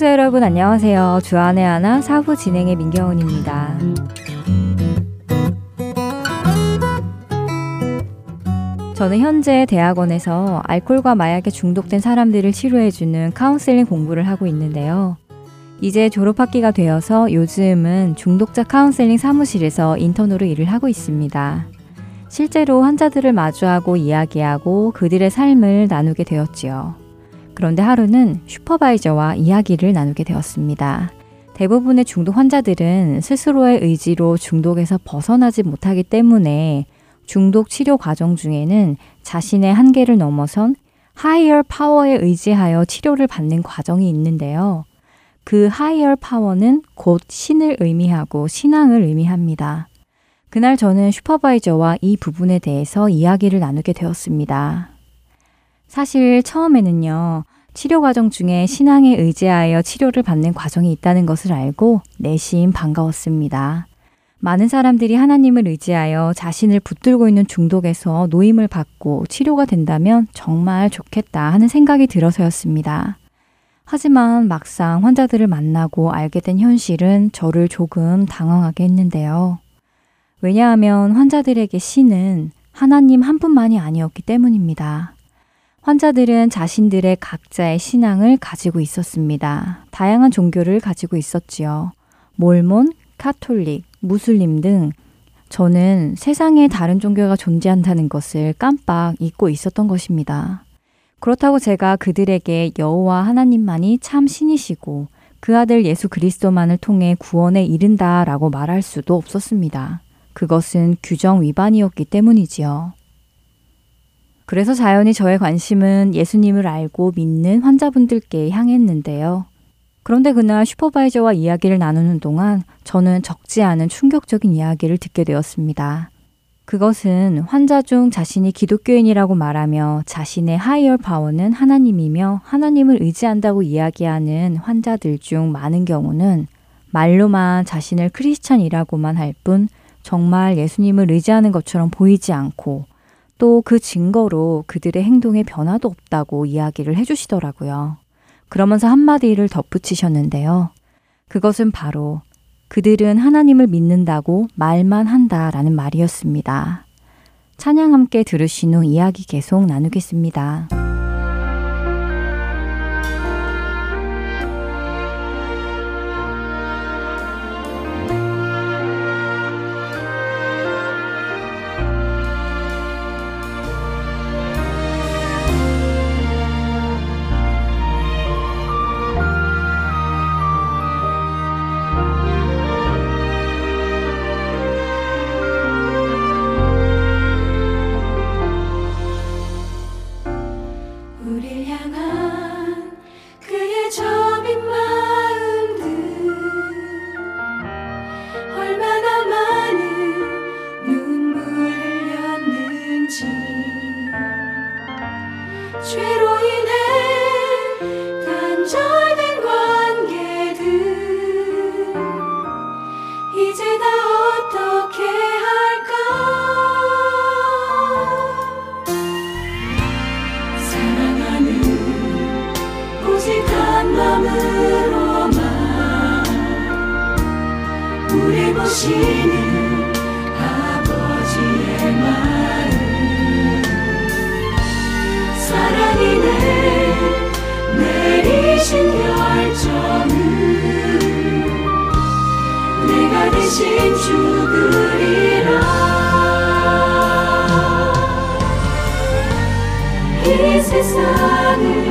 애청자 여러분 안녕하세요. 주안의 하나 사부 진행의 민경훈입니다. 저는 현재 대학원에서 알코올과 마약에 중독된 사람들을 치료해주는 카운셀링 공부를 하고 있는데요. 이제 졸업학기가 되어서 요즘은 중독자 카운셀링 사무실에서 인턴으로 일을 하고 있습니다. 실제로 환자들을 마주하고 이야기하고 그들의 삶을 나누게 되었지요. 그런데 하루는 슈퍼바이저와 이야기를 나누게 되었습니다. 대부분의 중독 환자들은 스스로의 의지로 중독에서 벗어나지 못하기 때문에 중독 치료 과정 중에는 자신의 한계를 넘어선 하이어 파워에 의지하여 치료를 받는 과정이 있는데요. 그 하이어 파워는 곧 신을 의미하고 신앙을 의미합니다. 그날 저는 슈퍼바이저와 이 부분에 대해서 이야기를 나누게 되었습니다. 사실 처음에는요, 치료 과정 중에 신앙에 의지하여 치료를 받는 과정이 있다는 것을 알고 내심 반가웠습니다. 많은 사람들이 하나님을 의지하여 자신을 붙들고 있는 중독에서 노임을 받고 치료가 된다면 정말 좋겠다 하는 생각이 들어서였습니다. 하지만 막상 환자들을 만나고 알게 된 현실은 저를 조금 당황하게 했는데요. 왜냐하면 환자들에게 신은 하나님 한 분만이 아니었기 때문입니다. 환자들은 자신들의 각자의 신앙을 가지고 있었습니다. 다양한 종교를 가지고 있었지요. 몰몬, 카톨릭, 무슬림 등 저는 세상에 다른 종교가 존재한다는 것을 깜빡 잊고 있었던 것입니다. 그렇다고 제가 그들에게 여호와 하나님만이 참 신이시고 그 아들 예수 그리스도만을 통해 구원에 이른다라고 말할 수도 없었습니다. 그것은 규정 위반이었기 때문이지요. 그래서 자연히 저의 관심은 예수님을 알고 믿는 환자분들께 향했는데요. 그런데 그날 슈퍼바이저와 이야기를 나누는 동안 저는 적지 않은 충격적인 이야기를 듣게 되었습니다. 그것은 환자 중 자신이 기독교인이라고 말하며 자신의 하이어 파워는 하나님이며 하나님을 의지한다고 이야기하는 환자들 중 많은 경우는 말로만 자신을 크리스찬이라고만 할 뿐 정말 예수님을 의지하는 것처럼 보이지 않고 또 그 증거로 그들의 행동에 변화도 없다고 이야기를 해주시더라고요. 그러면서 한마디를 덧붙이셨는데요. 그것은 바로 그들은 하나님을 믿는다고 말만 한다라는 말이었습니다. 찬양 함께 들으신 후 이야기 계속 나누겠습니다. 사랑이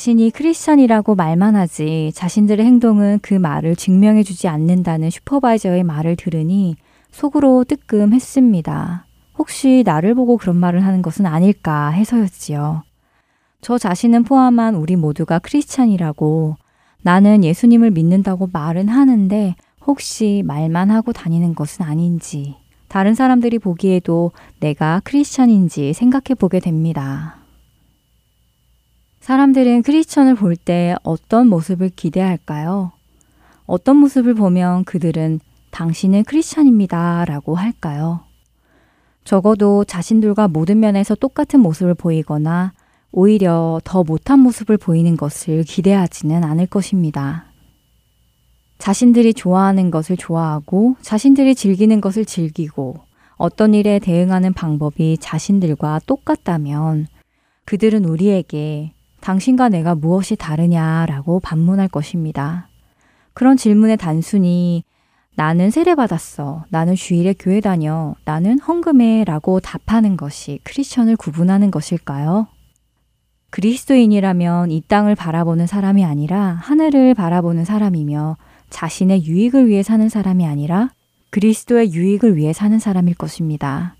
자신이 크리스천이라고 말만 하지 자신들의 행동은 그 말을 증명해주지 않는다는 슈퍼바이저의 말을 들으니 속으로 뜨끔했습니다. 혹시 나를 보고 그런 말을 하는 것은 아닐까 해서였지요. 저 자신은 포함한 우리 모두가 크리스찬이라고 나는 예수님을 믿는다고 말은 하는데 혹시 말만 하고 다니는 것은 아닌지 다른 사람들이 보기에도 내가 크리스찬인지 생각해 보게 됩니다. 사람들은 크리스천을 볼 때 어떤 모습을 기대할까요? 어떤 모습을 보면 그들은 당신은 크리스천입니다 라고 할까요? 적어도 자신들과 모든 면에서 똑같은 모습을 보이거나 오히려 더 못한 모습을 보이는 것을 기대하지는 않을 것입니다. 자신들이 좋아하는 것을 좋아하고 자신들이 즐기는 것을 즐기고 어떤 일에 대응하는 방법이 자신들과 똑같다면 그들은 우리에게 당신과 내가 무엇이 다르냐라고 반문할 것입니다. 그런 질문에 단순히 나는 세례받았어. 나는 주일에 교회 다녀. 나는 헌금해. 라고 답하는 것이 크리스천을 구분하는 것일까요? 그리스도인이라면 이 땅을 바라보는 사람이 아니라 하늘을 바라보는 사람이며 자신의 유익을 위해 사는 사람이 아니라 그리스도의 유익을 위해 사는 사람일 것입니다.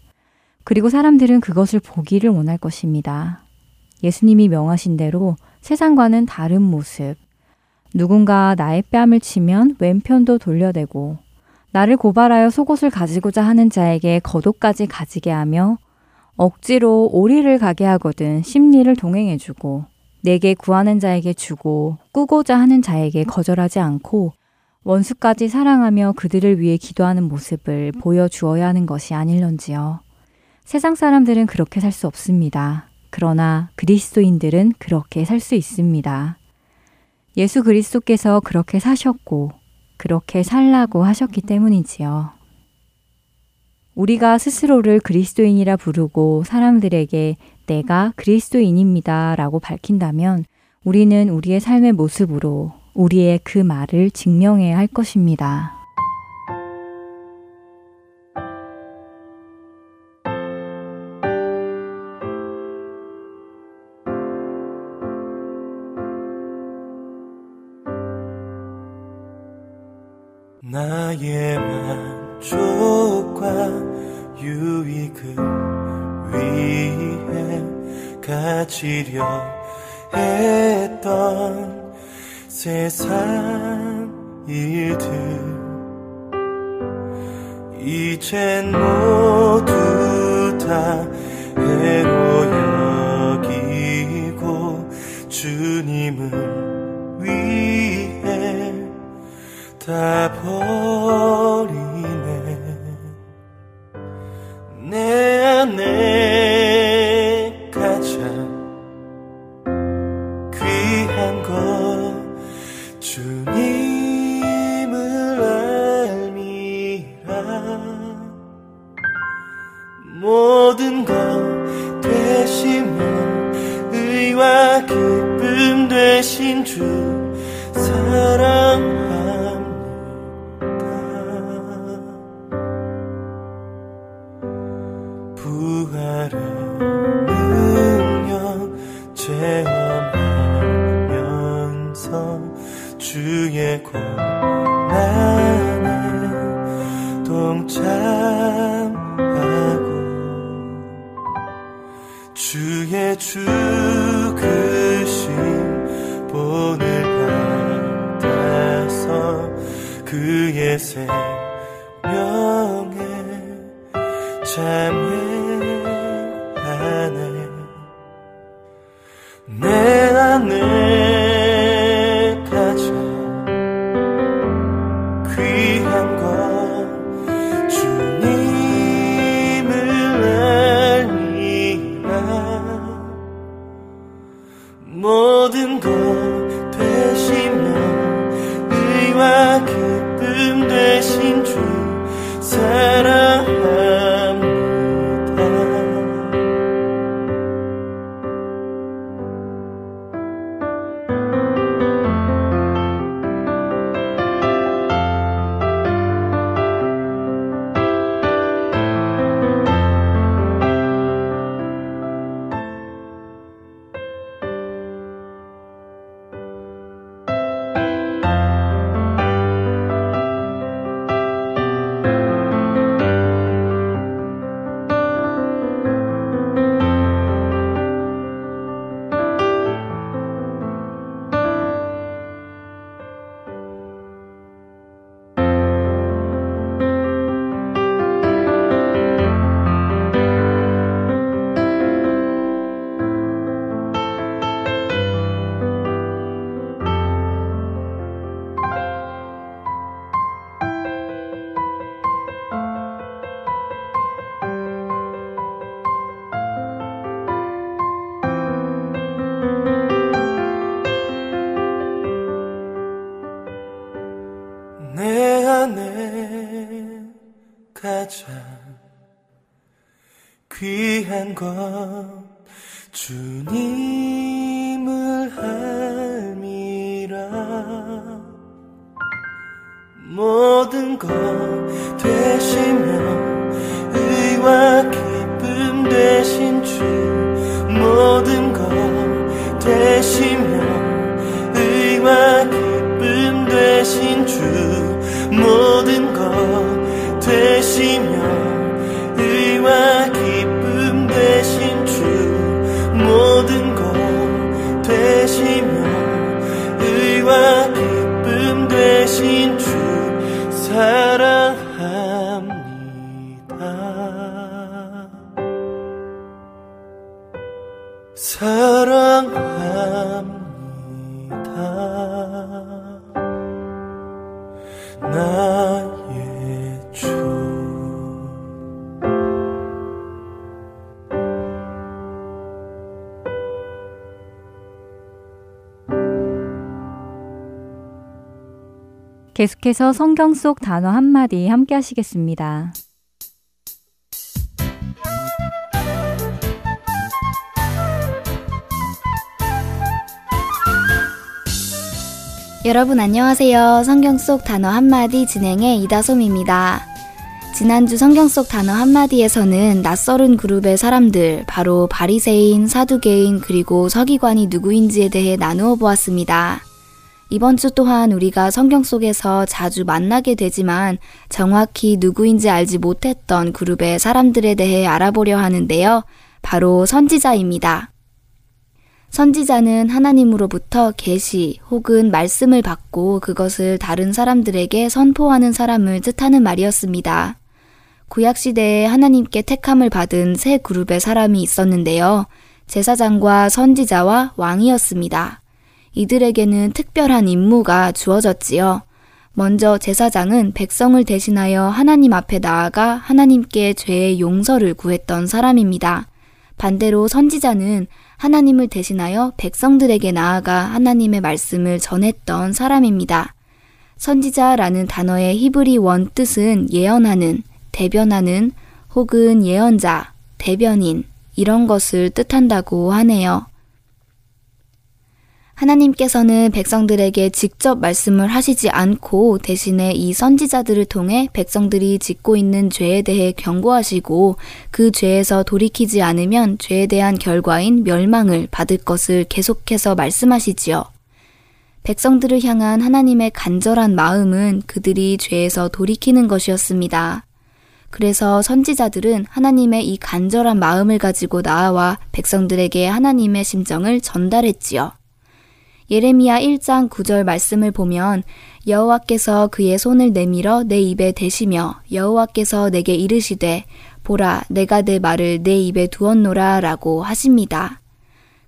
그리고 사람들은 그것을 보기를 원할 것입니다. 예수님이 명하신 대로 세상과는 다른 모습. 누군가 나의 뺨을 치면 왼편도 돌려대고 나를 고발하여 속옷을 가지고자 하는 자에게 겉옷까지 가지게 하며 억지로 오리를 가게 하거든 심리를 동행해주고 내게 구하는 자에게 주고 꾸고자 하는 자에게 거절하지 않고 원수까지 사랑하며 그들을 위해 기도하는 모습을 보여주어야 하는 것이 아닐런지요. 세상 사람들은 그렇게 살 수 없습니다. 그러나 그리스도인들은 그렇게 살 수 있습니다. 예수 그리스도께서 그렇게 사셨고 그렇게 살라고 하셨기 때문이지요. 우리가 스스로를 그리스도인이라 부르고 사람들에게 내가 그리스도인입니다 라고 밝힌다면 우리는 우리의 삶의 모습으로 우리의 그 말을 증명해야 할 것입니다. 가지려 했던 세상 일들. 이젠 모두 다 해로 여기고 주님을 위해 다 버리 귀 계속해서 성경 속 단어 한마디 함께 하시겠습니다. 여러분 안녕하세요. 성경 속 단어 한마디 진행의 이다솜입니다. 지난주 성경 속 단어 한마디에서는 낯설은 그룹의 사람들, 바로 바리새인, 사두개인, 그리고 서기관이 누구인지에 대해 나누어 보았습니다. 이번 주 또한 우리가 성경 속에서 자주 만나게 되지만 정확히 누구인지 알지 못했던 그룹의 사람들에 대해 알아보려 하는데요. 바로 선지자입니다. 선지자는 하나님으로부터 계시 혹은 말씀을 받고 그것을 다른 사람들에게 선포하는 사람을 뜻하는 말이었습니다. 구약 시대에 하나님께 택함을 받은 세 그룹의 사람이 있었는데요. 제사장과 선지자와 왕이었습니다. 이들에게는 특별한 임무가 주어졌지요. 먼저 제사장은 백성을 대신하여 하나님 앞에 나아가 하나님께 죄의 용서를 구했던 사람입니다. 반대로 선지자는 하나님을 대신하여 백성들에게 나아가 하나님의 말씀을 전했던 사람입니다. 선지자라는 단어의 히브리 원 뜻은 예언하는, 대변하는 혹은 예언자, 대변인, 이런 것을 뜻한다고 하네요. 하나님께서는 백성들에게 직접 말씀을 하시지 않고 대신에 이 선지자들을 통해 백성들이 짓고 있는 죄에 대해 경고하시고 그 죄에서 돌이키지 않으면 죄에 대한 결과인 멸망을 받을 것을 계속해서 말씀하시지요. 백성들을 향한 하나님의 간절한 마음은 그들이 죄에서 돌이키는 것이었습니다. 그래서 선지자들은 하나님의 이 간절한 마음을 가지고 나아와 백성들에게 하나님의 심정을 전달했지요. 예레미야 1장 9절 말씀을 보면 여호와께서 그의 손을 내밀어 내 입에 대시며 여호와께서 내게 이르시되 보라 내가 내 말을 내 입에 두었노라라고 하십니다.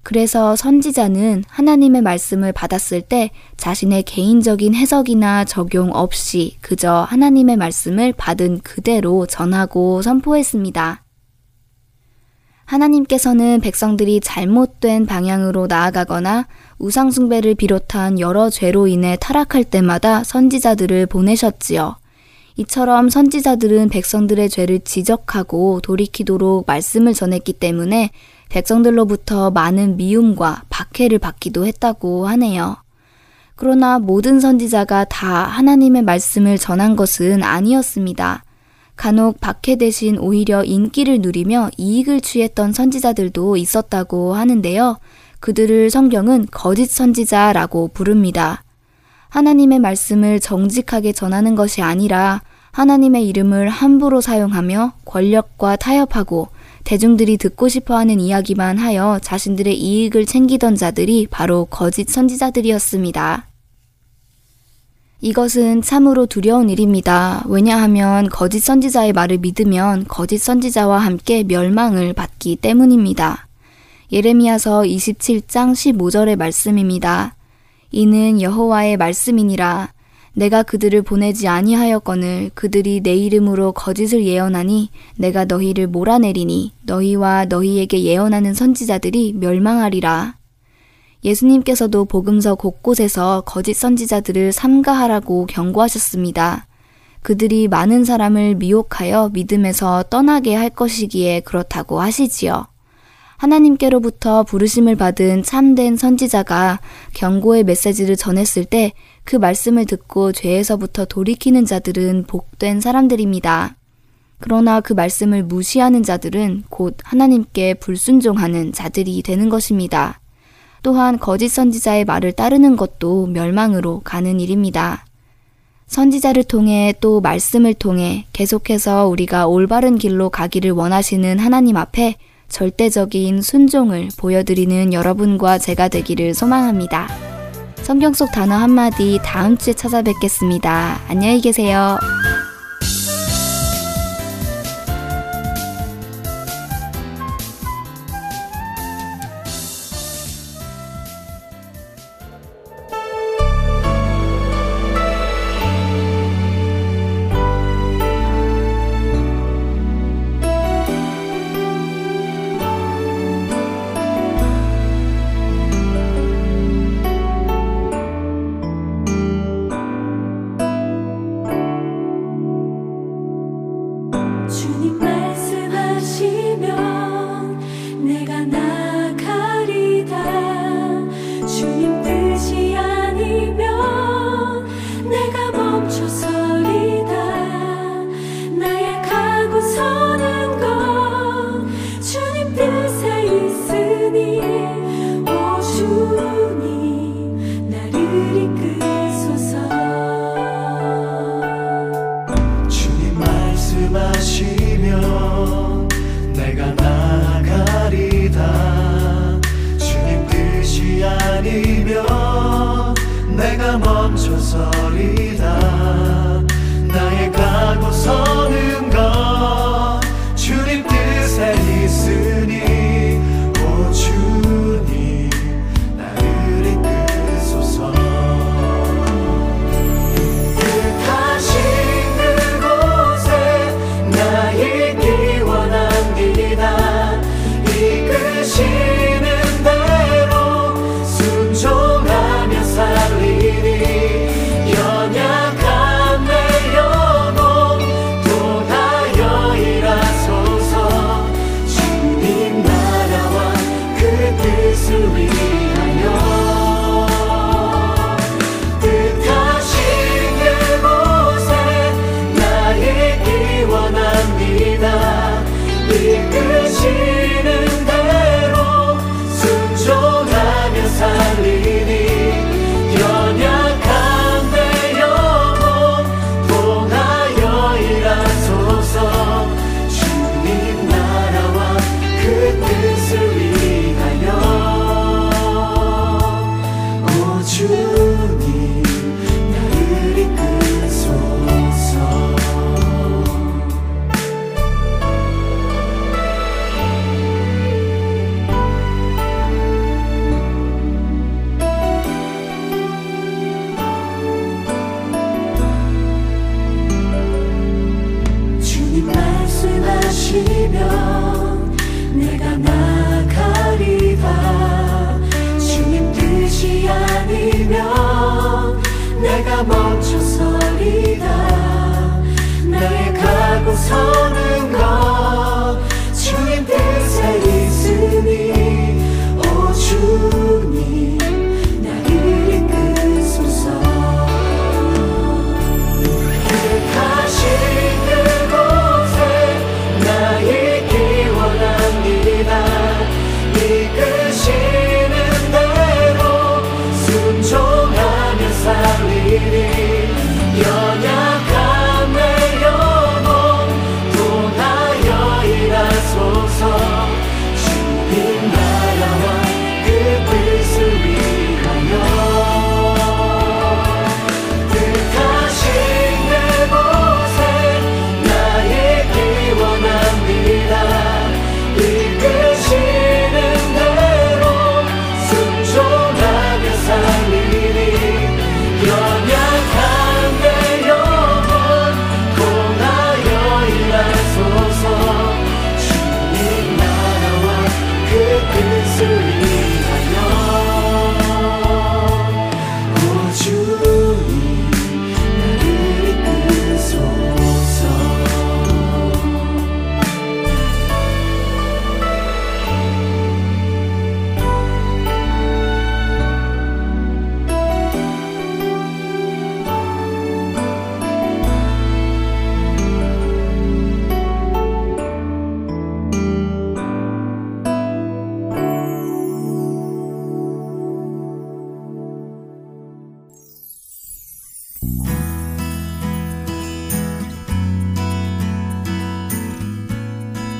그래서 선지자는 하나님의 말씀을 받았을 때 자신의 개인적인 해석이나 적용 없이 그저 하나님의 말씀을 받은 그대로 전하고 선포했습니다. 하나님께서는 백성들이 잘못된 방향으로 나아가거나 우상숭배를 비롯한 여러 죄로 인해 타락할 때마다 선지자들을 보내셨지요. 이처럼 선지자들은 백성들의 죄를 지적하고 돌이키도록 말씀을 전했기 때문에 백성들로부터 많은 미움과 박해를 받기도 했다고 하네요. 그러나 모든 선지자가 다 하나님의 말씀을 전한 것은 아니었습니다. 간혹 박해 대신 오히려 인기를 누리며 이익을 취했던 선지자들도 있었다고 하는데요. 그들을 성경은 거짓 선지자라고 부릅니다. 하나님의 말씀을 정직하게 전하는 것이 아니라 하나님의 이름을 함부로 사용하며 권력과 타협하고 대중들이 듣고 싶어 하는 이야기만 하여 자신들의 이익을 챙기던 자들이 바로 거짓 선지자들이었습니다. 이것은 참으로 두려운 일입니다. 왜냐하면 거짓 선지자의 말을 믿으면 거짓 선지자와 함께 멸망을 받기 때문입니다. 예레미야서 27장 15절의 말씀입니다. 이는 여호와의 말씀이니라 내가 그들을 보내지 아니하였거늘 그들이 내 이름으로 거짓을 예언하니 내가 너희를 몰아내리니 너희와 너희에게 예언하는 선지자들이 멸망하리라. 예수님께서도 복음서 곳곳에서 거짓 선지자들을 삼가하라고 경고하셨습니다. 그들이 많은 사람을 미혹하여 믿음에서 떠나게 할 것이기에 그렇다고 하시지요. 하나님께로부터 부르심을 받은 참된 선지자가 경고의 메시지를 전했을 때 그 말씀을 듣고 죄에서부터 돌이키는 자들은 복된 사람들입니다. 그러나 그 말씀을 무시하는 자들은 곧 하나님께 불순종하는 자들이 되는 것입니다. 또한 거짓 선지자의 말을 따르는 것도 멸망으로 가는 일입니다. 선지자를 통해 또 말씀을 통해 계속해서 우리가 올바른 길로 가기를 원하시는 하나님 앞에 절대적인 순종을 보여드리는 여러분과 제가 되기를 소망합니다. 성경 속 단어 한마디 다음 주에 찾아뵙겠습니다. 안녕히 계세요. atonement.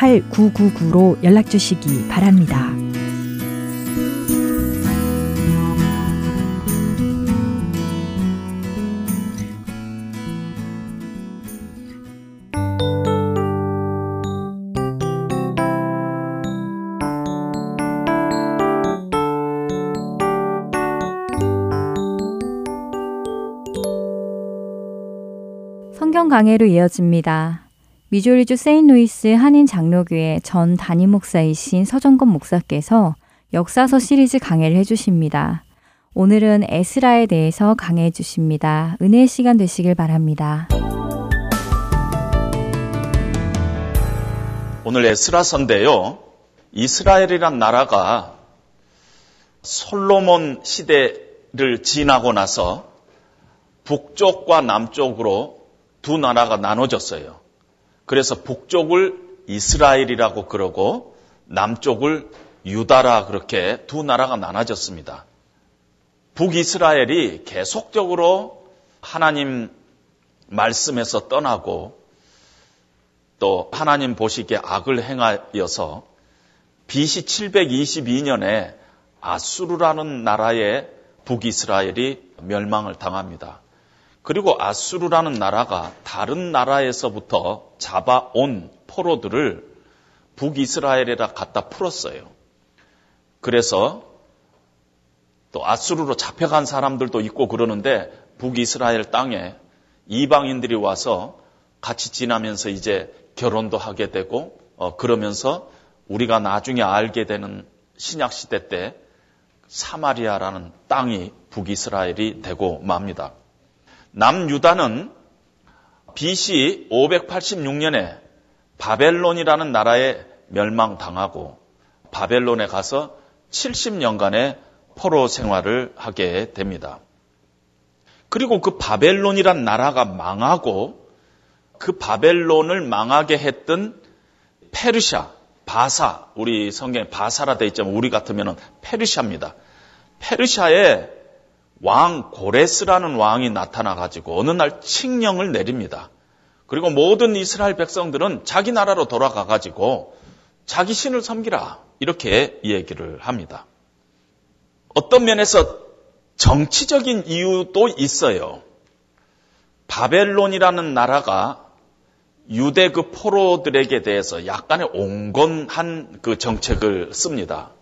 602-866-8999로 연락 주시기 바랍니다. 성경 강해로 이어집니다. 미조리주 세인루이스 한인 장로교회 전 담임 목사이신 서정건 목사께서 역사서 시리즈 강해를 해주십니다. 오늘은 에스라에 대해서 강해해 주십니다. 은혜의 시간 되시길 바랍니다. 오늘 에스라서인데요. 이스라엘이란 나라가 솔로몬 시대를 지나고 나서 북쪽과 남쪽으로 두 나라가 나눠졌어요. 그래서 북쪽을 이스라엘이라고 그러고 남쪽을 유다라 그렇게 두 나라가 나눠졌습니다. 북이스라엘이 계속적으로 하나님 말씀에서 떠나고 또 하나님 보시기에 악을 행하여서 BC 722년에 아수르라는 나라의 북이스라엘이 멸망을 당합니다. 그리고 아수르라는 나라가 다른 나라에서부터 잡아온 포로들을 북이스라엘에다 갖다 풀었어요. 그래서 또 아수르로 잡혀간 사람들도 있고 그러는데 북이스라엘 땅에 이방인들이 와서 같이 지나면서 이제 결혼도 하게 되고 어, 그러면서 우리가 나중에 알게 되는 신약 시대 때 사마리아라는 땅이 북이스라엘이 되고 맙니다. 남유다는 BC 586년에 바벨론이라는 나라에 멸망당하고 바벨론에 가서 70년간의 포로 생활을 하게 됩니다. 그리고 그 바벨론이란 나라가 망하고 그 바벨론을 망하게 했던 페르샤, 바사, 우리 성경에 바사라 돼 있지만 우리 같으면 페르샤입니다. 페르샤의 왕 고레스라는 왕이 나타나 가지고 어느 날 칙령을 내립니다. 그리고 모든 이스라엘 백성들은 자기 나라로 돌아가 가지고 자기 신을 섬기라 이렇게 얘기를 합니다. 어떤 면에서 정치적인 이유도 있어요. 바벨론이라는 나라가 유대 그 포로들에게 대해서 약간의 온건한 그 정책을 씁니다.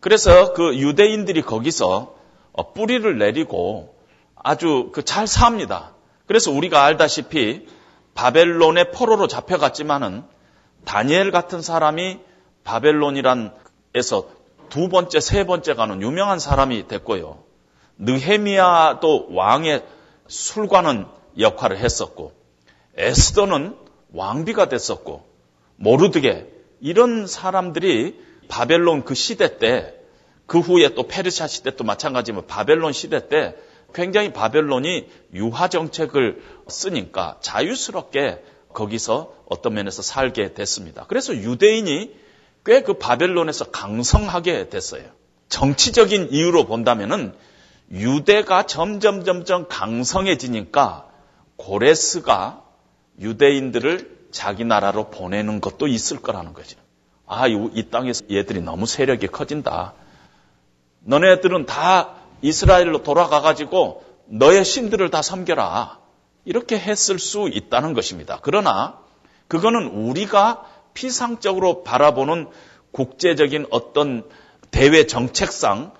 그래서 그 유대인들이 거기서 어, 뿌리를 내리고 아주 그 잘 삽니다. 그래서 우리가 알다시피 바벨론의 포로로 잡혀갔지만은 다니엘 같은 사람이 바벨론이란 에서 두 번째, 세 번째 가는 유명한 사람이 됐고요. 느헤미야도 왕의 술관은 역할을 했었고, 에스더는 왕비가 됐었고, 모르드게 이런 사람들이 바벨론 그 시대 때, 그 후에 또 페르시아 시대 도 마찬가지면 바벨론 시대 때 굉장히 바벨론이 유화 정책을 쓰니까 자유스럽게 거기서 어떤 면에서 살게 됐습니다. 그래서 유대인이 꽤 그 바벨론에서 강성하게 됐어요. 정치적인 이유로 본다면은 유대가 점점 점점 강성해지니까 고레스가 유대인들을 자기 나라로 보내는 것도 있을 거라는 거죠. 아, 이 땅에서 얘들이 너무 세력이 커진다. 너네들은 다 이스라엘로 돌아가가지고 너의 신들을 다 섬겨라. 이렇게 했을 수 있다는 것입니다. 그러나 그거는 우리가 피상적으로 바라보는 국제적인 어떤 대외 정책상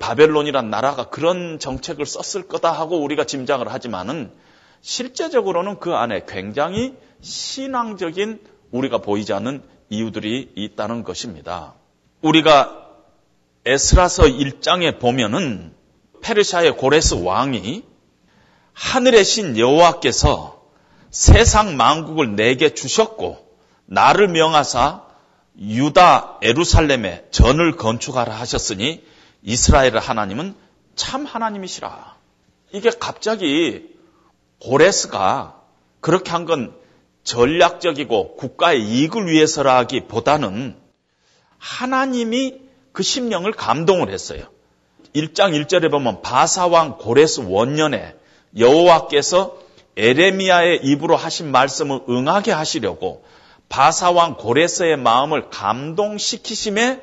바벨론이란 나라가 그런 정책을 썼을 거다 하고 우리가 짐작을 하지만은 실제적으로는 그 안에 굉장히 신앙적인 우리가 보이지 않는 이유들이 있다는 것입니다. 우리가 에스라서 1장에 보면은 페르시아의 고레스 왕이 하늘의 신 여호와께서 세상 만국을 내게 주셨고 나를 명하사 유다 에루살렘에 전을 건축하라 하셨으니 이스라엘 하나님은 참 하나님이시라. 이게 갑자기 고레스가 그렇게 한 건 전략적이고 국가의 이익을 위해서라기보다는 하나님이 그 심령을 감동을 했어요. 1장 1절에 보면 바사왕 고레스 원년에 여호와께서 에레미야의 입으로 하신 말씀을 응하게 하시려고 바사왕 고레스의 마음을 감동시키심에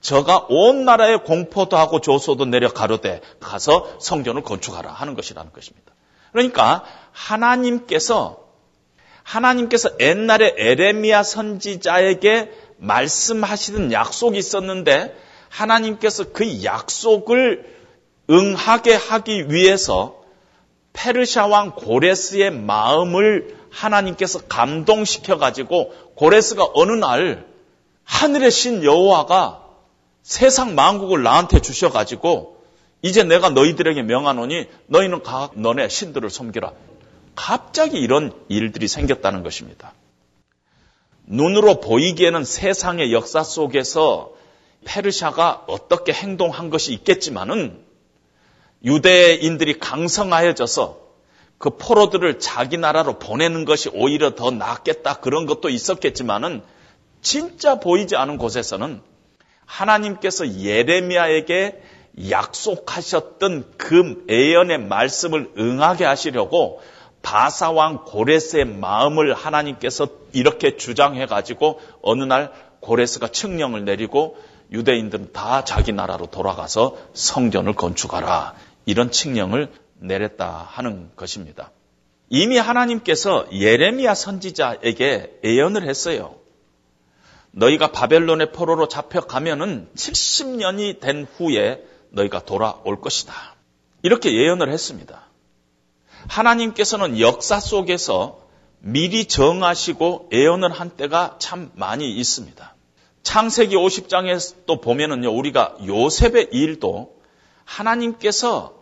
저가 온 나라에 공포도 하고 조소도 내려 가로되 가서 성전을 건축하라 하는 것이라는 것입니다. 그러니까 하나님께서 하나님께서 옛날에 에레미야 선지자에게 말씀하시던 약속이 있었는데 하나님께서 그 약속을 응하게 하기 위해서 페르샤 왕 고레스의 마음을 하나님께서 감동시켜 가지고 고레스가 어느 날 하늘의 신 여호와가 세상 만국을 나한테 주셔 가지고 이제 내가 너희들에게 명하노니 너희는 각 너네 신들을 섬기라. 갑자기 이런 일들이 생겼다는 것입니다. 눈으로 보이기에는 세상의 역사 속에서 페르샤가 어떻게 행동한 것이 있겠지만은 유대인들이 강성하여져서 그 포로들을 자기 나라로 보내는 것이 오히려 더 낫겠다 그런 것도 있었겠지만은 진짜 보이지 않은 곳에서는 하나님께서 예레미야에게 약속하셨던 그 예언의 말씀을 응하게 하시려고 바사왕 고레스의 마음을 하나님께서 이렇게 주장해 가지고 어느 날 고레스가 칙령을 내리고 유대인들은 다 자기 나라로 돌아가서 성전을 건축하라. 이런 칙령을 내렸다 하는 것입니다. 이미 하나님께서 예레미야 선지자에게 예언을 했어요. 너희가 바벨론의 포로로 잡혀가면은 70년이 된 후에 너희가 돌아올 것이다. 이렇게 예언을 했습니다. 하나님께서는 역사 속에서 미리 정하시고 예언을 한 때가 참 많이 있습니다. 창세기 50장에 또 보면은요, 우리가 요셉의 일도 하나님께서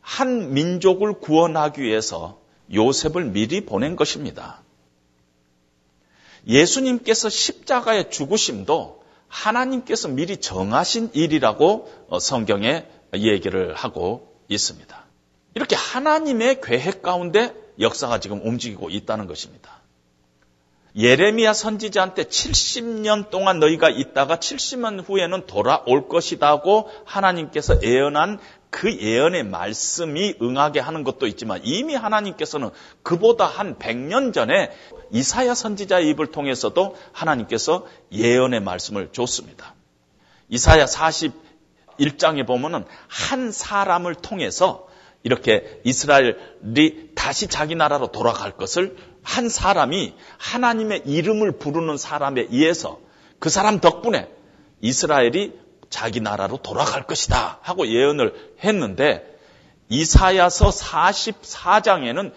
한 민족을 구원하기 위해서 요셉을 미리 보낸 것입니다. 예수님께서 십자가의 죽으심도 하나님께서 미리 정하신 일이라고 성경에 얘기를 하고 있습니다. 이렇게 하나님의 계획 가운데 역사가 지금 움직이고 있다는 것입니다. 예레미야 선지자한테 70년 동안 너희가 있다가 70년 후에는 돌아올 것이다고 하나님께서 예언한 그 예언의 말씀이 응하게 하는 것도 있지만 이미 하나님께서는 그보다 한 100년 전에 이사야 선지자의 입을 통해서도 하나님께서 예언의 말씀을 줬습니다. 이사야 41장에 보면은 한 사람을 통해서 이렇게 이스라엘이 다시 자기 나라로 돌아갈 것을 한 사람이 하나님의 이름을 부르는 사람에 의해서 그 사람 덕분에 이스라엘이 자기 나라로 돌아갈 것이다 하고 예언을 했는데 이사야서 44장에는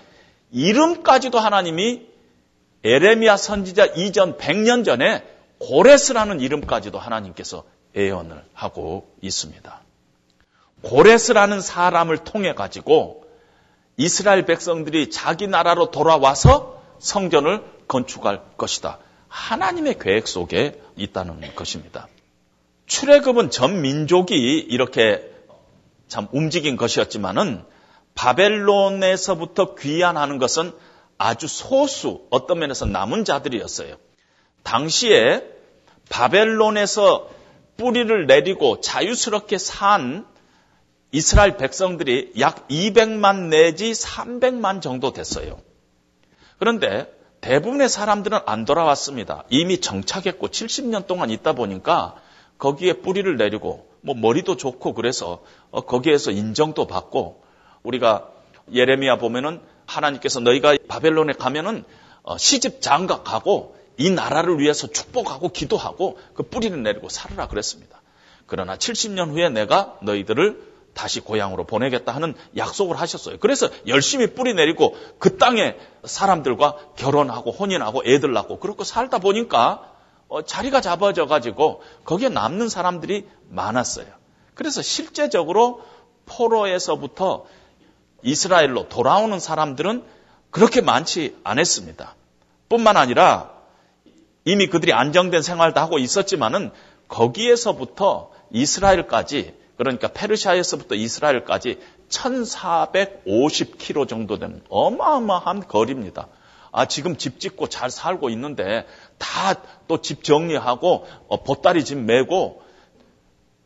이름까지도 하나님이 에레미야 선지자 이전 100년 전에 고레스라는 이름까지도 하나님께서 예언을 하고 있습니다. 고레스라는 사람을 통해 가지고 이스라엘 백성들이 자기 나라로 돌아와서 성전을 건축할 것이다. 하나님의 계획 속에 있다는 것입니다. 출애굽은 전 민족이 이렇게 참 움직인 것이었지만은 바벨론에서부터 귀환하는 것은 아주 소수 어떤 면에서 남은 자들이었어요. 당시에 바벨론에서 뿌리를 내리고 자유스럽게 산 이스라엘 백성들이 약 200만 내지 300만 정도 됐어요. 그런데 대부분의 사람들은 안 돌아왔습니다. 이미 정착했고 70년 동안 있다 보니까 거기에 뿌리를 내리고 뭐 머리도 좋고 그래서 어, 거기에서 인정도 받고 우리가 예레미야 보면은 하나님께서 너희가 바벨론에 가면은 어, 시집 장가 가고 이 나라를 위해서 축복하고 기도하고 그 뿌리를 내리고 살으라 그랬습니다. 그러나 70년 후에 내가 너희들을 다시 고향으로 보내겠다 하는 약속을 하셨어요. 그래서 열심히 뿌리 내리고 그 땅에 사람들과 결혼하고 혼인하고 애들 낳고 그렇게 살다 보니까 어, 자리가 잡아져 가지고 거기에 남는 사람들이 많았어요. 그래서 실제적으로 포로에서부터 이스라엘로 돌아오는 사람들은 그렇게 많지 않았습니다. 뿐만 아니라 이미 그들이 안정된 생활도 하고 있었지만은 거기에서부터 이스라엘까지 그러니까 페르시아에서부터 이스라엘까지 1450km 정도 되는 어마어마한 거리입니다. 아, 지금 집 짓고 잘 살고 있는데 다 또 집 정리하고 어, 보따리 집 메고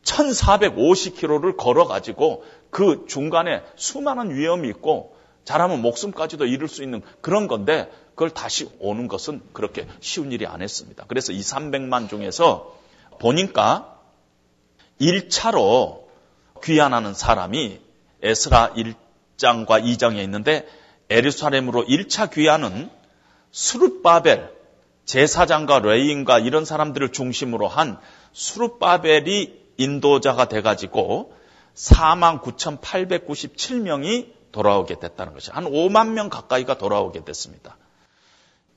1450km를 걸어가지고 그 중간에 수많은 위험이 있고 잘하면 목숨까지도 잃을 수 있는 그런 건데 그걸 다시 오는 것은 그렇게 쉬운 일이 아니었습니다. 그래서 2, 300만 중에서 보니까 1차로 귀환하는 사람이 에스라 1장과 2장에 있는데 에르사렘으로 1차 귀환은 수르바벨 제사장과 레인과 이런 사람들을 중심으로 한 수르바벨이 인도자가 돼가지고 49,897명이 돌아오게 됐다는 것이 한 5만 명 가까이가 돌아오게 됐습니다.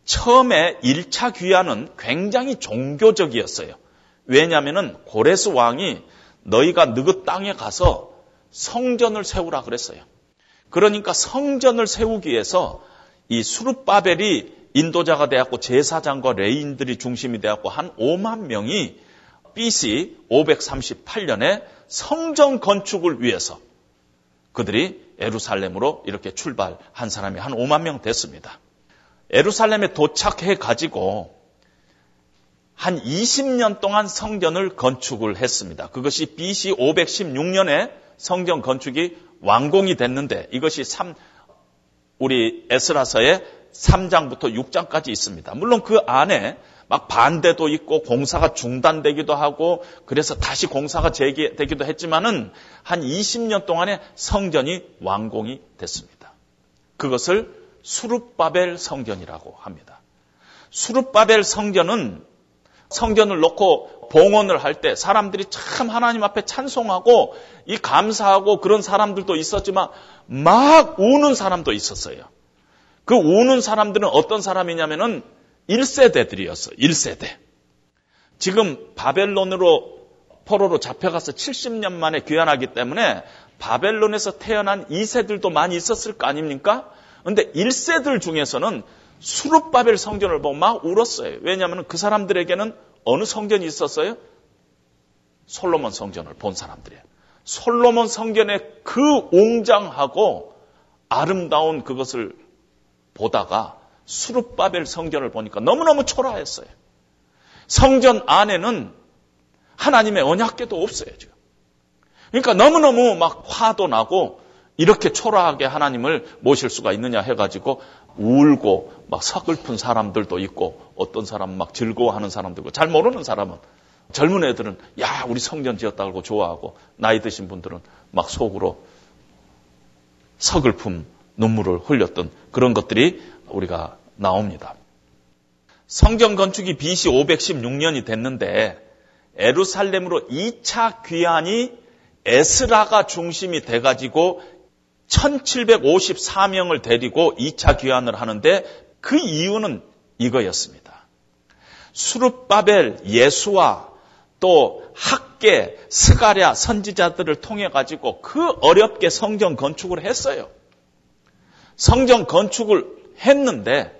처음에 1차 귀환은 굉장히 종교적이었어요. 왜냐하면 고레스 왕이 너희가 너그 땅에 가서 성전을 세우라 그랬어요. 그러니까 성전을 세우기 위해서 이 수르바벨이 인도자가 되었고 제사장과 레인들이 중심이 되었고 한 5만 명이 BC 538년에 성전 건축을 위해서 그들이 에루살렘으로 이렇게 출발한 사람이 한 5만 명 됐습니다. 에루살렘에 도착해 가지고 한 20년 동안 성전을 건축을 했습니다. 그것이 BC 516년에 성전 건축이 완공이 됐는데 이것이 3 우리 에스라서의 3장부터 6장까지 있습니다. 물론 그 안에 막 반대도 있고 공사가 중단되기도 하고 그래서 다시 공사가 재개되기도 했지만은 한 20년 동안에 성전이 완공이 됐습니다. 그것을 수룹바벨 성전이라고 합니다. 수룹바벨 성전은 성전을 놓고 봉헌을 할 때 사람들이 참 하나님 앞에 찬송하고 이 감사하고 그런 사람들도 있었지만 막 우는 사람도 있었어요. 그 우는 사람들은 어떤 사람이냐면은 1세대들이었어. 1세대. 지금 바벨론으로 포로로 잡혀가서 70년 만에 귀환하기 때문에 바벨론에서 태어난 2세들도 많이 있었을 거 아닙니까? 근데 1세들 중에서는 수룹바벨 성전을 보고 막 울었어요. 왜냐하면 그 사람들에게는 어느 성전이 있었어요? 솔로몬 성전을 본 사람들이에요. 솔로몬 성전의 그 웅장하고 아름다운 그것을 보다가 수룹바벨 성전을 보니까 너무너무 초라했어요. 성전 안에는 하나님의 언약궤도 없어요, 지금. 그러니까 너무너무 막 화도 나고 이렇게 초라하게 하나님을 모실 수가 있느냐 해가지고 울고 막 서글픈 사람들도 있고 어떤 사람은 막 즐거워하는 사람도 있고 잘 모르는 사람은 젊은 애들은 야 우리 성전 지었다고 좋아하고 나이 드신 분들은 막 속으로 서글픔 눈물을 흘렸던 그런 것들이 우리가 나옵니다. 성전 건축이 BC 516년이 됐는데 에루살렘으로 2차 귀환이 에스라가 중심이 돼가지고 1754명을 데리고 2차 귀환을 하는데 그 이유는 이거였습니다. 수르바벨 예수와 또 학계, 스가랴 선지자들을 통해 가지고 그 어렵게 성전 건축을 했어요. 성전 건축을 했는데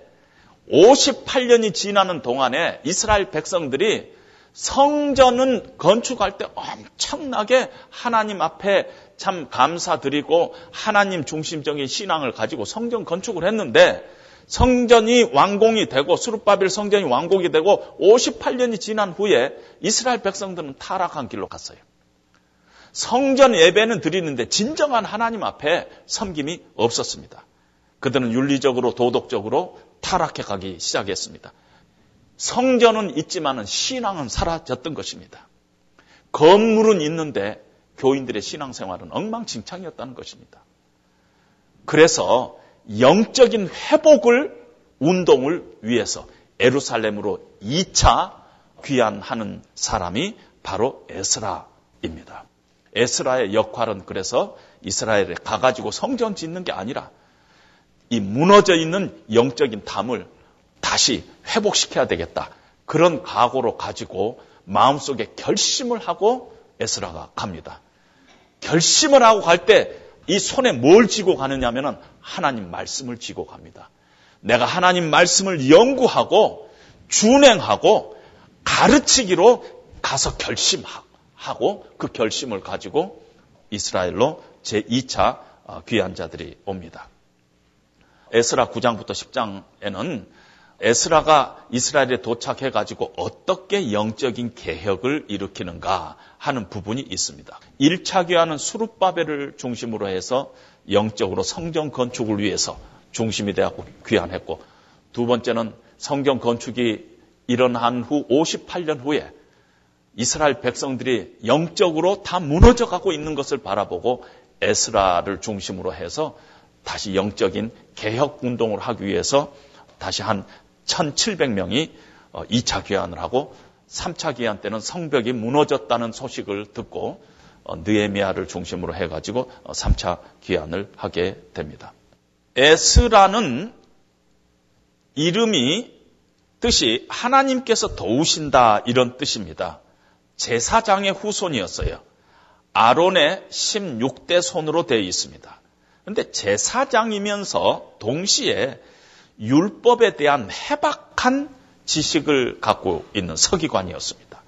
58년이 지나는 동안에 이스라엘 백성들이 성전은 건축할 때 엄청나게 하나님 앞에 참 감사드리고 하나님 중심적인 신앙을 가지고 성전 건축을 했는데 성전이 완공이 되고 수르바벨 성전이 완공이 되고 58년이 지난 후에 이스라엘 백성들은 타락한 길로 갔어요. 성전 예배는 드리는데 진정한 하나님 앞에 섬김이 없었습니다. 그들은 윤리적으로 도덕적으로 타락해 가기 시작했습니다. 성전은 있지만은 신앙은 사라졌던 것입니다. 건물은 있는데 교인들의 신앙생활은 엉망진창이었다는 것입니다. 그래서 영적인 회복을 운동을 위해서 에루살렘으로 2차 귀환하는 사람이 바로 에스라입니다. 에스라의 역할은 그래서 이스라엘에 가가지고 성전 짓는 게 아니라 이 무너져 있는 영적인 담을 다시 회복시켜야 되겠다. 그런 각오로 가지고 마음속에 결심을 하고 에스라가 갑니다. 결심을 하고 갈 때 이 손에 뭘 쥐고 가느냐면은 하나님 말씀을 쥐고 갑니다. 내가 하나님 말씀을 연구하고 준행하고 가르치기로 가서 결심하고 그 결심을 가지고 이스라엘로 제2차 어, 귀한 자들이 옵니다. 에스라 9장부터 10장에는 에스라가 이스라엘에 도착해 가지고 어떻게 영적인 개혁을 일으키는가 하는 부분이 있습니다. 1차 귀환은 수룹바벨을 중심으로 해서 영적으로 성전 건축을 위해서 중심이 되었고 귀환했고 두 번째는 성경 건축이 일어난 후 58년 후에 이스라엘 백성들이 영적으로 다 무너져 가고 있는 것을 바라보고 에스라를 중심으로 해서 다시 영적인 개혁 운동을 하기 위해서 다시 한 1700명이 2차 귀환을 하고 3차 귀환 때는 성벽이 무너졌다는 소식을 듣고 어, 느에미아를 중심으로 해가지고 3차 귀환을 하게 됩니다. 에스라는 이름이 뜻이 하나님께서 도우신다 이런 뜻입니다. 제사장의 후손이었어요. 아론의 16대 손으로 되어 있습니다. 그런데 제사장이면서 동시에 율법에 대한 해박한 지식을 갖고 있는 서기관이었습니다.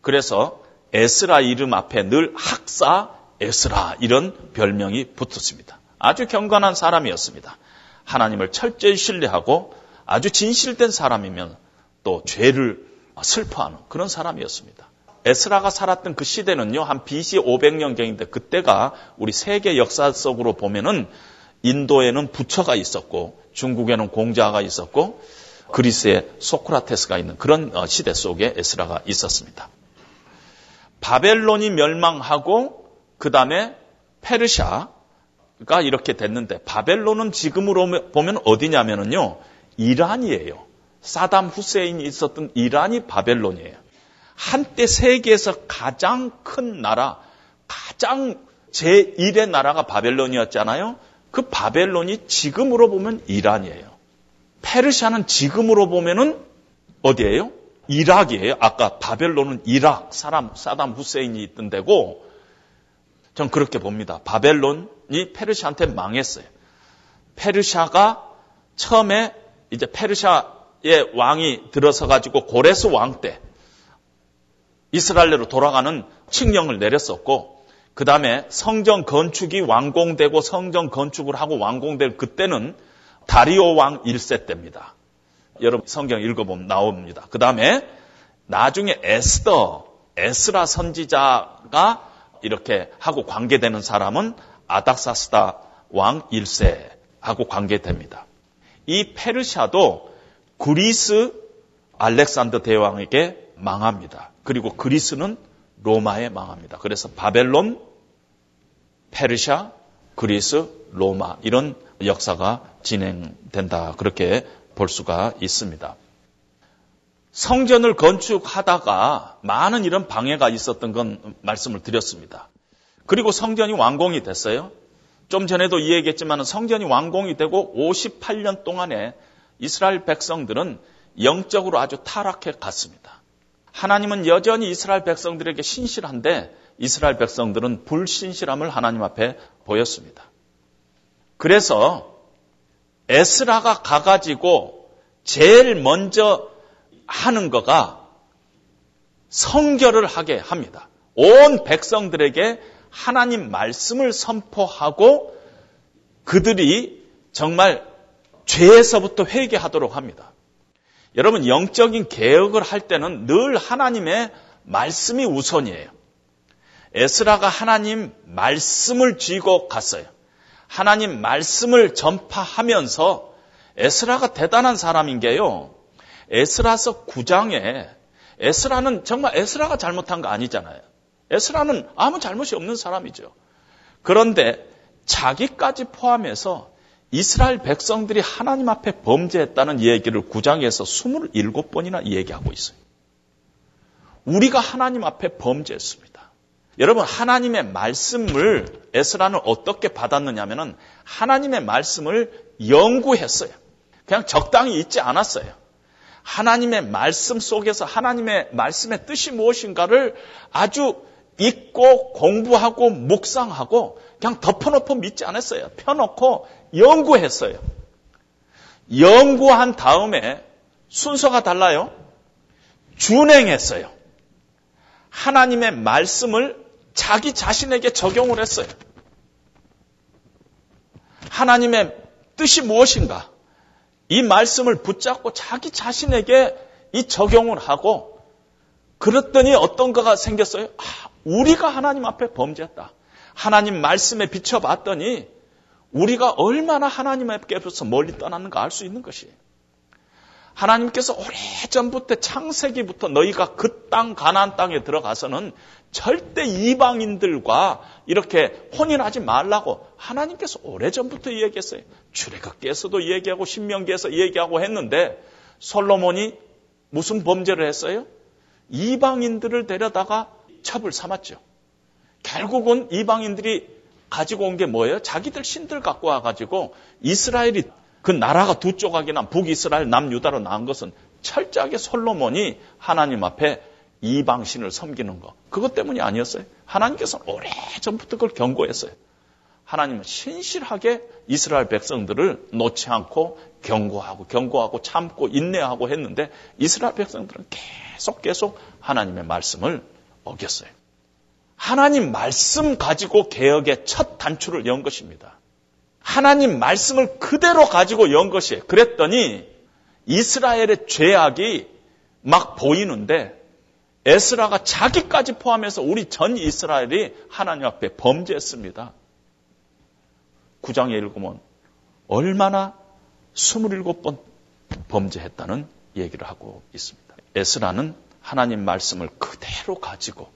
그래서 에스라 이름 앞에 늘 학사 에스라 이런 별명이 붙었습니다. 아주 경건한 사람이었습니다. 하나님을 철저히 신뢰하고 아주 진실된 사람이면 또 죄를 슬퍼하는 그런 사람이었습니다. 에스라가 살았던 그 시대는요, 한 BC 500년경인데 그때가 우리 세계 역사 속으로 보면은 인도에는 부처가 있었고 중국에는 공자가 있었고 그리스에 소크라테스가 있는 그런 어, 시대 속에 에스라가 있었습니다. 바벨론이 멸망하고 그 다음에 페르샤가 이렇게 됐는데 바벨론은 지금으로 보면 어디냐면요 이란이에요. 사담 후세인이 있었던 이란이 바벨론이에요. 한때 세계에서 가장 큰 나라, 가장 제1의 나라가 바벨론이었잖아요. 그 바벨론이 지금으로 보면 이란이에요. 페르시아는 지금으로 보면은 어디예요? 이락이에요. 아까 바벨론은 이락, 사람, 사담 후세인이 있던 데고, 전 그렇게 봅니다. 바벨론이 페르시아한테 망했어요. 페르시아가 처음에 이제 페르시아의 왕이 들어서 가지고 고레스 왕 때 이스라엘로 돌아가는 칙령을 내렸었고 그 다음에 성전 건축이 완공되고 성전 건축을 하고 완공될 그때는 다리오 왕 1세 때입니다. 여러분 성경 읽어보면 나옵니다. 그 다음에 나중에 에스더, 에스라 선지자가 이렇게 하고 관계되는 사람은 아닥사스다 왕 1세하고 관계됩니다. 이 페르시아도 그리스 알렉산더 대왕에게 망합니다. 그리고 그리스는 로마에 망합니다. 그래서 바벨론, 페르시아, 그리스, 로마 이런 역사가 진행된다. 그렇게 볼 수가 있습니다. 성전을 건축하다가 많은 이런 방해가 있었던 건 말씀을 드렸습니다. 그리고 성전이 완공이 됐어요. 좀 전에도 이야기했지만 성전이 완공이 되고 58년 동안에 이스라엘 백성들은 영적으로 아주 타락해 갔습니다. 하나님은 여전히 이스라엘 백성들에게 신실한데 이스라엘 백성들은 불신실함을 하나님 앞에 보였습니다. 그래서 에스라가 가가지고 제일 먼저 하는 거가 성결을 하게 합니다. 온 백성들에게 하나님 말씀을 선포하고 그들이 정말 죄에서부터 회개하도록 합니다. 여러분 영적인 개혁을 할 때는 늘 하나님의 말씀이 우선이에요. 에스라가 하나님 말씀을 쥐고 갔어요. 하나님 말씀을 전파하면서 에스라가 대단한 사람인 게요. 에스라서 9장에 에스라는 정말 에스라가 잘못한 거 아니잖아요. 에스라는 아무 잘못이 없는 사람이죠. 그런데 자기까지 포함해서 이스라엘 백성들이 하나님 앞에 범죄했다는 얘기를 9장에서 27번이나 얘기하고 있어요. 우리가 하나님 앞에 범죄했습니다. 여러분 하나님의 말씀을 에스라는 어떻게 받았느냐면은 하나님의 말씀을 연구했어요. 그냥 적당히 있지 않았어요. 하나님의 말씀 속에서 하나님의 말씀의 뜻이 무엇인가를 아주 읽고 공부하고 묵상하고 그냥 덮어놓고 믿지 않았어요. 펴놓고 연구했어요. 연구한 다음에 순서가 달라요. 준행했어요. 하나님의 말씀을 자기 자신에게 적용을 했어요. 하나님의 뜻이 무엇인가? 이 말씀을 붙잡고 자기 자신에게 이 적용을 하고 그랬더니 어떤 거가 생겼어요? 아, 우리가 하나님 앞에 범죄했다. 하나님 말씀에 비춰봤더니 우리가 얼마나 하나님 앞에서 멀리 떠났는가 알 수 있는 것이에요. 하나님께서 오래전부터 창세기부터 너희가 그 땅 가나안 땅에 들어가서는 절대 이방인들과 이렇게 혼인하지 말라고 하나님께서 오래전부터 얘기했어요. 출애굽기에서도 얘기하고 신명기에서 얘기하고 했는데 솔로몬이 무슨 범죄를 했어요? 이방인들을 데려다가 첩을 삼았죠. 결국은 이방인들이 가지고 온 게 뭐예요? 자기들 신들 갖고 와가지고 이스라엘이 그 나라가 두 조각이나 북이스라엘, 남유다로 나온 것은 철저하게 솔로몬이 하나님 앞에 이방신을 섬기는 거. 그것 때문이 아니었어요. 하나님께서는 오래 전부터 그걸 경고했어요. 하나님은 신실하게 이스라엘 백성들을 놓지 않고 경고하고 경고하고 참고 인내하고 했는데 이스라엘 백성들은 계속 계속 하나님의 말씀을 어겼어요. 하나님 말씀 가지고 개혁의 첫 단추를 연 것입니다. 하나님 말씀을 그대로 가지고 연 것이에요. 그랬더니 이스라엘의 죄악이 막 보이는데 에스라가 자기까지 포함해서 우리 전 이스라엘이 하나님 앞에 범죄했습니다. 9장에 읽으면 얼마나 27번 범죄했다는 얘기를 하고 있습니다. 에스라는 하나님 말씀을 그대로 가지고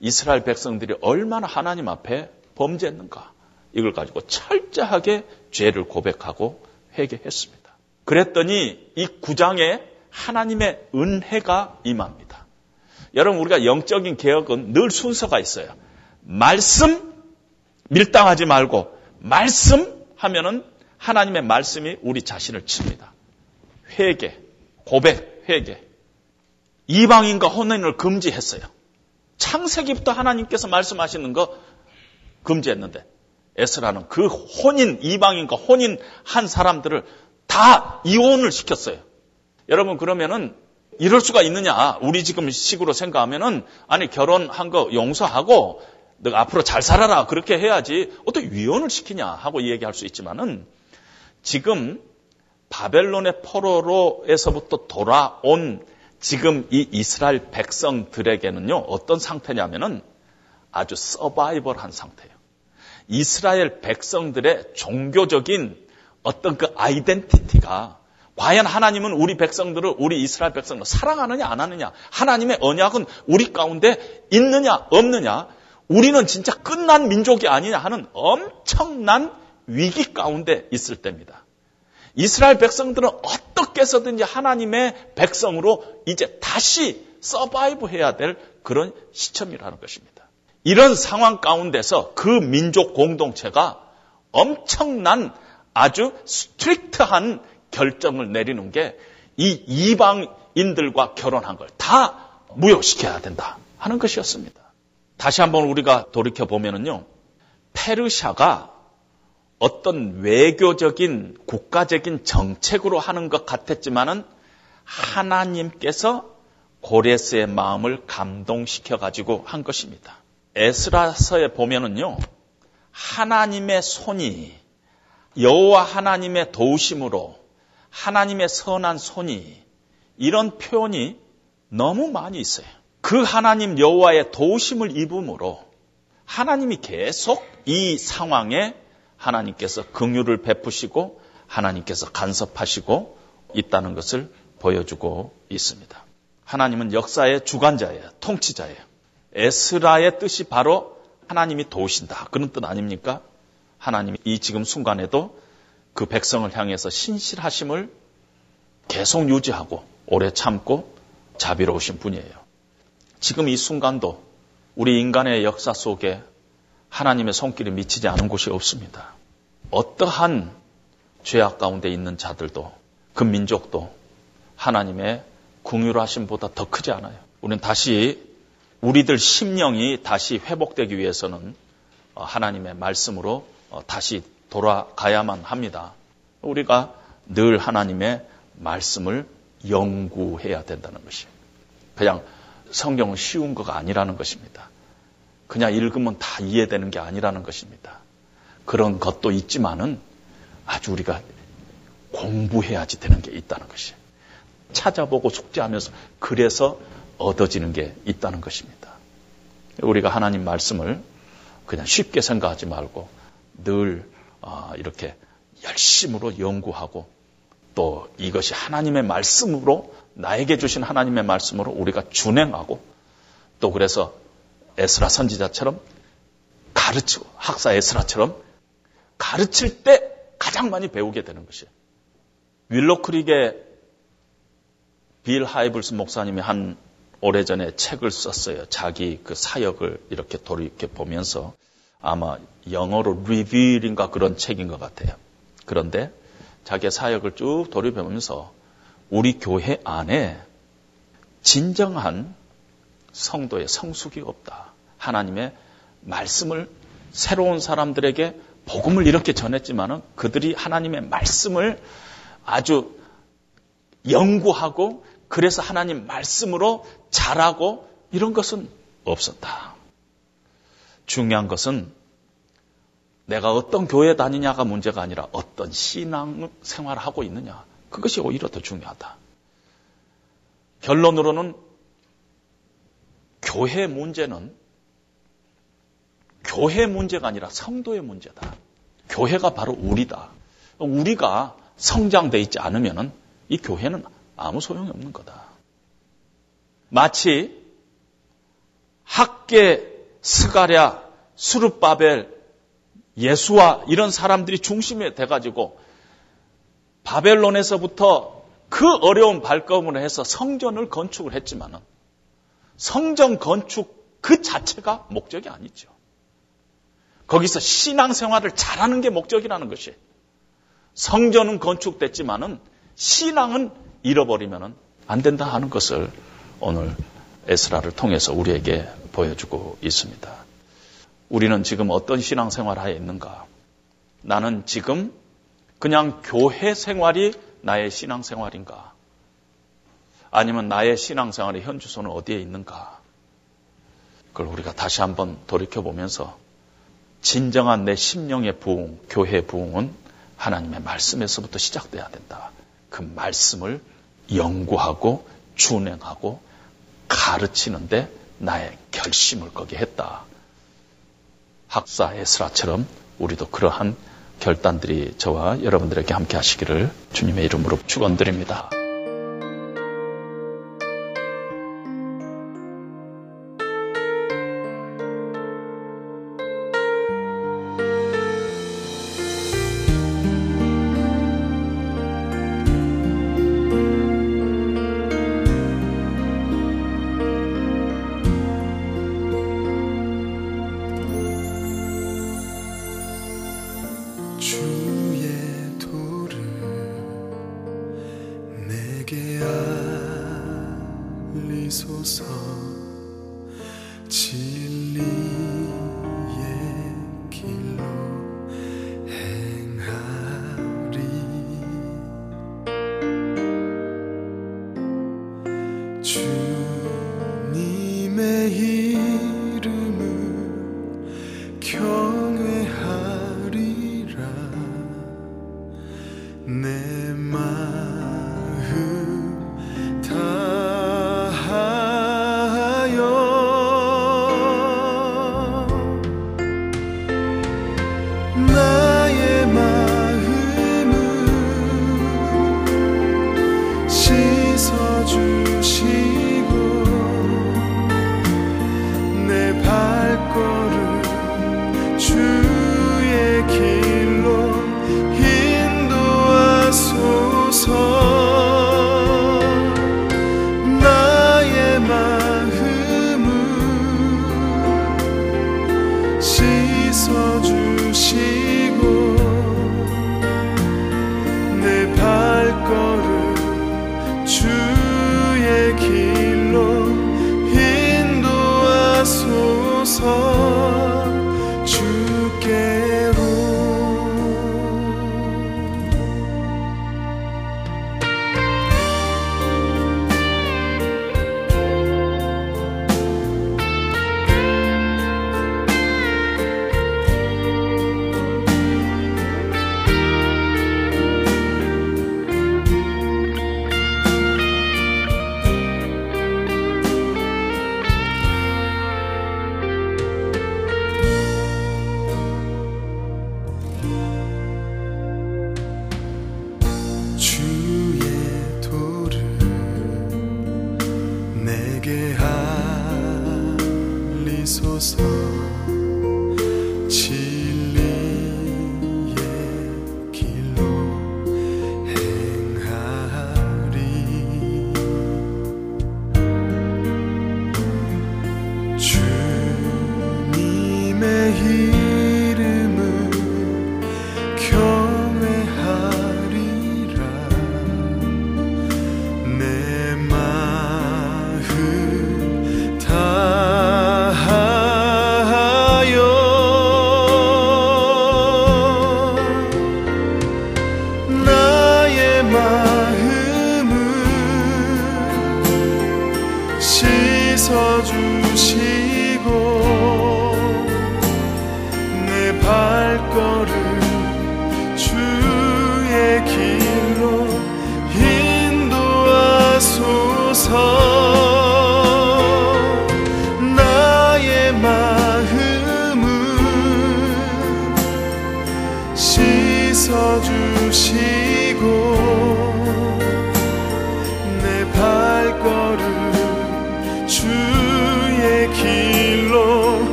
이스라엘 백성들이 얼마나 하나님 앞에 범죄했는가 이걸 가지고 철저하게 죄를 고백하고 회개했습니다. 그랬더니 이 9장에 하나님의 은혜가 임합니다. 여러분 우리가 영적인 개혁은 늘 순서가 있어요. 말씀 밀당하지 말고 말씀 하면은 하나님의 말씀이 우리 자신을 칩니다. 회개, 고백, 회개. 이방인과 혼인을 금지했어요. 창세기부터 하나님께서 말씀하시는 거 금지했는데 에스라는 그 혼인 이방인과 혼인한 사람들을 다 이혼을 시켰어요. 여러분 그러면은 이럴 수가 있느냐? 우리 지금 식으로 생각하면은 아니 결혼한 거 용서하고 너 앞으로 잘 살아라 그렇게 해야지 어떻게 위혼을 시키냐 하고 얘기할 수 있지만은 지금 바벨론의 포로로에서부터 돌아온 지금 이 이스라엘 백성들에게는요 어떤 상태냐면은 아주 서바이벌한 상태예요. 이스라엘 백성들의 종교적인 어떤 그 아이덴티티가 과연 하나님은 우리 백성들을 우리 이스라엘 백성을 사랑하느냐 안 하느냐 하나님의 언약은 우리 가운데 있느냐 없느냐 우리는 진짜 끝난 민족이 아니냐 하는 엄청난 위기 가운데 있을 때입니다. 이스라엘 백성들은 어떻게 해서든지 하나님의 백성으로 이제 다시 서바이브 해야 될 그런 시점이라는 것입니다. 이런 상황 가운데서 그 민족 공동체가 엄청난 아주 strict한 결정을 내리는 게 이 이방인들과 결혼한 걸 다 무효시켜야 된다 하는 것이었습니다. 다시 한번 우리가 돌이켜 보면은요, 페르시아가 어떤 외교적인 국가적인 정책으로 하는 것 같았지만은 하나님께서 고레스의 마음을 감동시켜 가지고 한 것입니다. 에스라서에 보면은요, 하나님의 손이 여호와 하나님의 도우심으로 하나님의 선한 손이 이런 표현이 너무 많이 있어요. 그 하나님 여호와의 도우심을 입음으로 하나님이 계속 이 상황에 하나님께서 긍휼을 베푸시고 하나님께서 간섭하시고 있다는 것을 보여주고 있습니다. 하나님은 역사의 주관자예요. 통치자예요. 에스라의 뜻이 바로 하나님이 도우신다. 그런 뜻 아닙니까? 하나님이 이 지금 순간에도 그 백성을 향해서 신실하심을 계속 유지하고 오래 참고 자비로우신 분이에요. 지금 이 순간도 우리 인간의 역사 속에 하나님의 손길이 미치지 않은 곳이 없습니다. 어떠한 죄악 가운데 있는 자들도 그 민족도 하나님의 궁유하심보다 더 크지 않아요. 우리는 다시 우리들 심령이 다시 회복되기 위해서는 어, 하나님의 말씀으로 어, 다시 돌아가야만 합니다. 우리가 늘 하나님의 말씀을 연구해야 된다는 것이. 그냥 성경은 쉬운 거가 아니라는 것입니다. 그냥 읽으면 다 이해되는 게 아니라는 것입니다. 그런 것도 있지만은 아주 우리가 공부해야지 되는 게 있다는 것이. 찾아보고 숙제하면서 그래서 얻어지는 게 있다는 것입니다. 우리가 하나님 말씀을 그냥 쉽게 생각하지 말고 늘 어, 이렇게 열심으로 연구하고 또 이것이 하나님의 말씀으로 나에게 주신 하나님의 말씀으로 우리가 준행하고 또 그래서 에스라 선지자처럼 가르치고 학사 에스라처럼 가르칠 때 가장 많이 배우게 되는 것이에요. 윌로크릭의 빌 하이블스 목사님이 한 오래전에 책을 썼어요. 자기 그 사역을 이렇게 돌이켜 보면서 아마 영어로 리뷰인가 그런 책인 것 같아요. 그런데 자기의 사역을 쭉 돌이켜 보면서 우리 교회 안에 진정한 성도의 성숙이 없다. 하나님의 말씀을 새로운 사람들에게 복음을 이렇게 전했지만은 그들이 하나님의 말씀을 아주 연구하고 그래서 하나님 말씀으로 자라고 이런 것은 없었다. 중요한 것은 내가 어떤 교회 다니냐가 문제가 아니라 어떤 신앙 생활을 하고 있느냐. 그것이 오히려 더 중요하다. 결론으로는 교회 문제는 교회 문제가 아니라 성도의 문제다. 교회가 바로 우리다. 우리가 성장돼 있지 않으면 이 교회는 아무 소용이 없는 거다. 마치 학계, 스가랴, 수르바벨, 예수와 이런 사람들이 중심에 돼가지고 바벨론에서부터 그 어려운 발걸음을 해서 성전을 건축을 했지만은 성전 건축 그 자체가 목적이 아니죠. 거기서 신앙생활을 잘하는 게 목적이라는 것이. 성전은 건축됐지만은 신앙은 잃어버리면 안 된다 하는 것을 오늘 에스라를 통해서 우리에게 보여주고 있습니다. 우리는 지금 어떤 신앙생활 하에 있는가? 나는 지금 그냥 교회 생활이 나의 신앙생활인가? 아니면 나의 신앙생활의 현주소는 어디에 있는가? 그걸 우리가 다시 한번 돌이켜보면서 진정한 내 심령의 부흥, 교회 부흥은 하나님의 말씀에서부터 시작돼야 된다. 그 말씀을 연구하고 준행하고 가르치는데 나의 결심을 거기에 했다. 학사 에스라처럼 우리도 그러한 결단들이 저와 여러분들에게 함께 하시기를 주님의 이름으로 축원드립니다.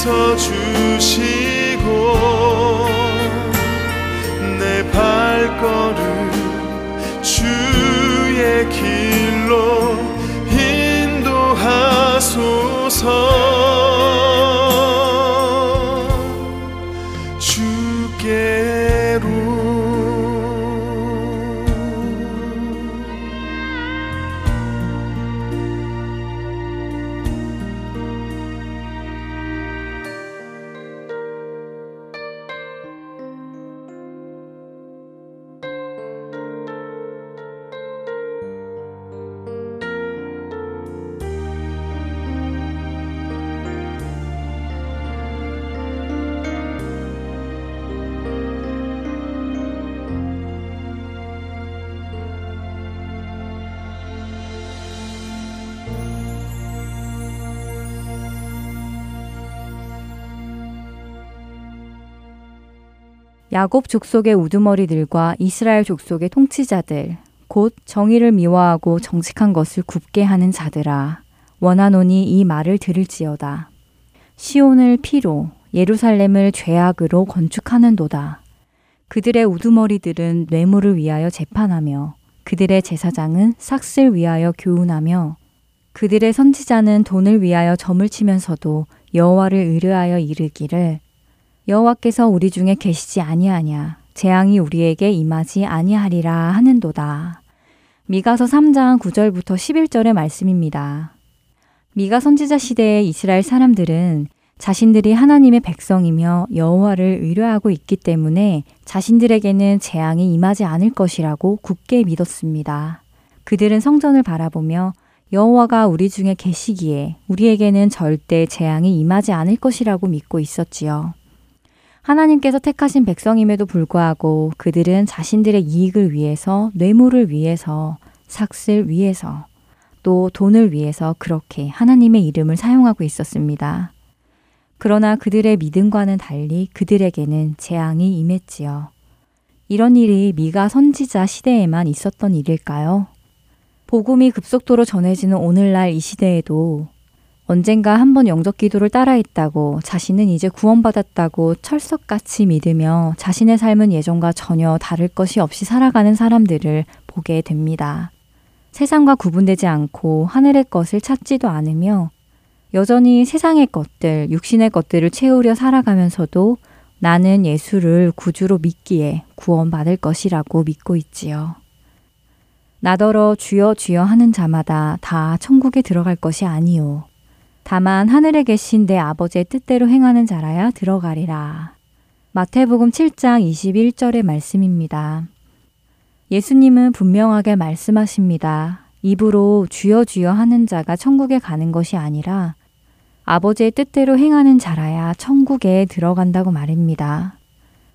씻어주시고 내 발걸음 주의 길 야곱 족속의 우두머리들과 이스라엘 족속의 통치자들, 곧 정의를 미워하고 정직한 것을 굽게 하는 자들아, 원하노니 이 말을 들을지어다. 시온을 피로, 예루살렘을 죄악으로 건축하는도다. 그들의 우두머리들은 뇌물을 위하여 재판하며, 그들의 제사장은 삭슬 위하여 교훈하며, 그들의 선지자는 돈을 위하여 점을 치면서도 여호와를 의뢰하여 이르기를 여호와께서 우리 중에 계시지 아니하냐 재앙이 우리에게 임하지 아니하리라 하는도다. 미가서 3장 9절부터 11절의 말씀입니다. 미가 선지자 시대의 이스라엘 사람들은 자신들이 하나님의 백성이며 여호와를 의뢰하고 있기 때문에 자신들에게는 재앙이 임하지 않을 것이라고 굳게 믿었습니다. 그들은 성전을 바라보며 여호와가 우리 중에 계시기에 우리에게는 절대 재앙이 임하지 않을 것이라고 믿고 있었지요. 하나님께서 택하신 백성임에도 불구하고 그들은 자신들의 이익을 위해서, 뇌물을 위해서, 삭슬 위해서, 또 돈을 위해서 그렇게 하나님의 이름을 사용하고 있었습니다. 그러나 그들의 믿음과는 달리 그들에게는 재앙이 임했지요. 이런 일이 미가 선지자 시대에만 있었던 일일까요? 복음이 급속도로 전해지는 오늘날 이 시대에도 언젠가 한번 영적 기도를 따라했다고 자신은 이제 구원받았다고 철석같이 믿으며 자신의 삶은 예전과 전혀 다를 것이 없이 살아가는 사람들을 보게 됩니다. 세상과 구분되지 않고 하늘의 것을 찾지도 않으며 여전히 세상의 것들, 육신의 것들을 채우려 살아가면서도 나는 예수를 구주로 믿기에 구원받을 것이라고 믿고 있지요. 나더러 주여 주여 하는 자마다 다 천국에 들어갈 것이 아니요. 다만 하늘에 계신 내 아버지의 뜻대로 행하는 자라야 들어가리라. 마태복음 7장 21절의 말씀입니다. 예수님은 분명하게 말씀하십니다. 입으로 주여 주여 하는 자가 천국에 가는 것이 아니라 아버지의 뜻대로 행하는 자라야 천국에 들어간다고 말입니다.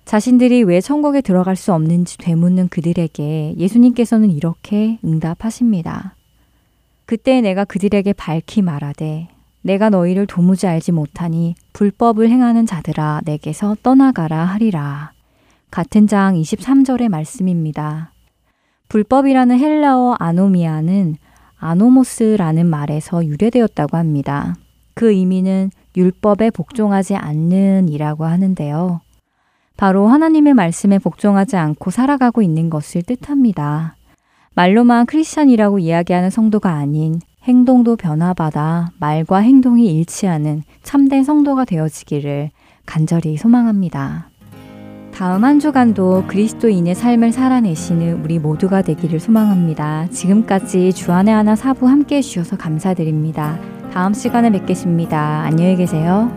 자신들이 왜 천국에 들어갈 수 없는지 되묻는 그들에게 예수님께서는 이렇게 응답하십니다. 그때 내가 그들에게 밝히 말하되 내가 너희를 도무지 알지 못하니 불법을 행하는 자들아 내게서 떠나가라 하리라. 같은 장 23절의 말씀입니다. 불법이라는 헬라어 아노미아는 아노모스라는 말에서 유래되었다고 합니다. 그 의미는 율법에 복종하지 않는 이라고 하는데요. 바로 하나님의 말씀에 복종하지 않고 살아가고 있는 것을 뜻합니다. 말로만 크리스천이라고 이야기하는 성도가 아닌 행동도 변화받아 말과 행동이 일치하는 참된 성도가 되어지기를 간절히 소망합니다. 다음 한 주간도 그리스도인의 삶을 살아내시는 우리 모두가 되기를 소망합니다. 지금까지 주안의 하나 사부 함께 해주셔서 감사드립니다. 다음 시간에 뵙겠습니다. 안녕히 계세요.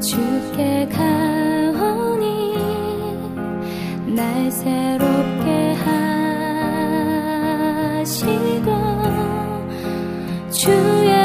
주께 가오니 날 새롭게 하시고 주의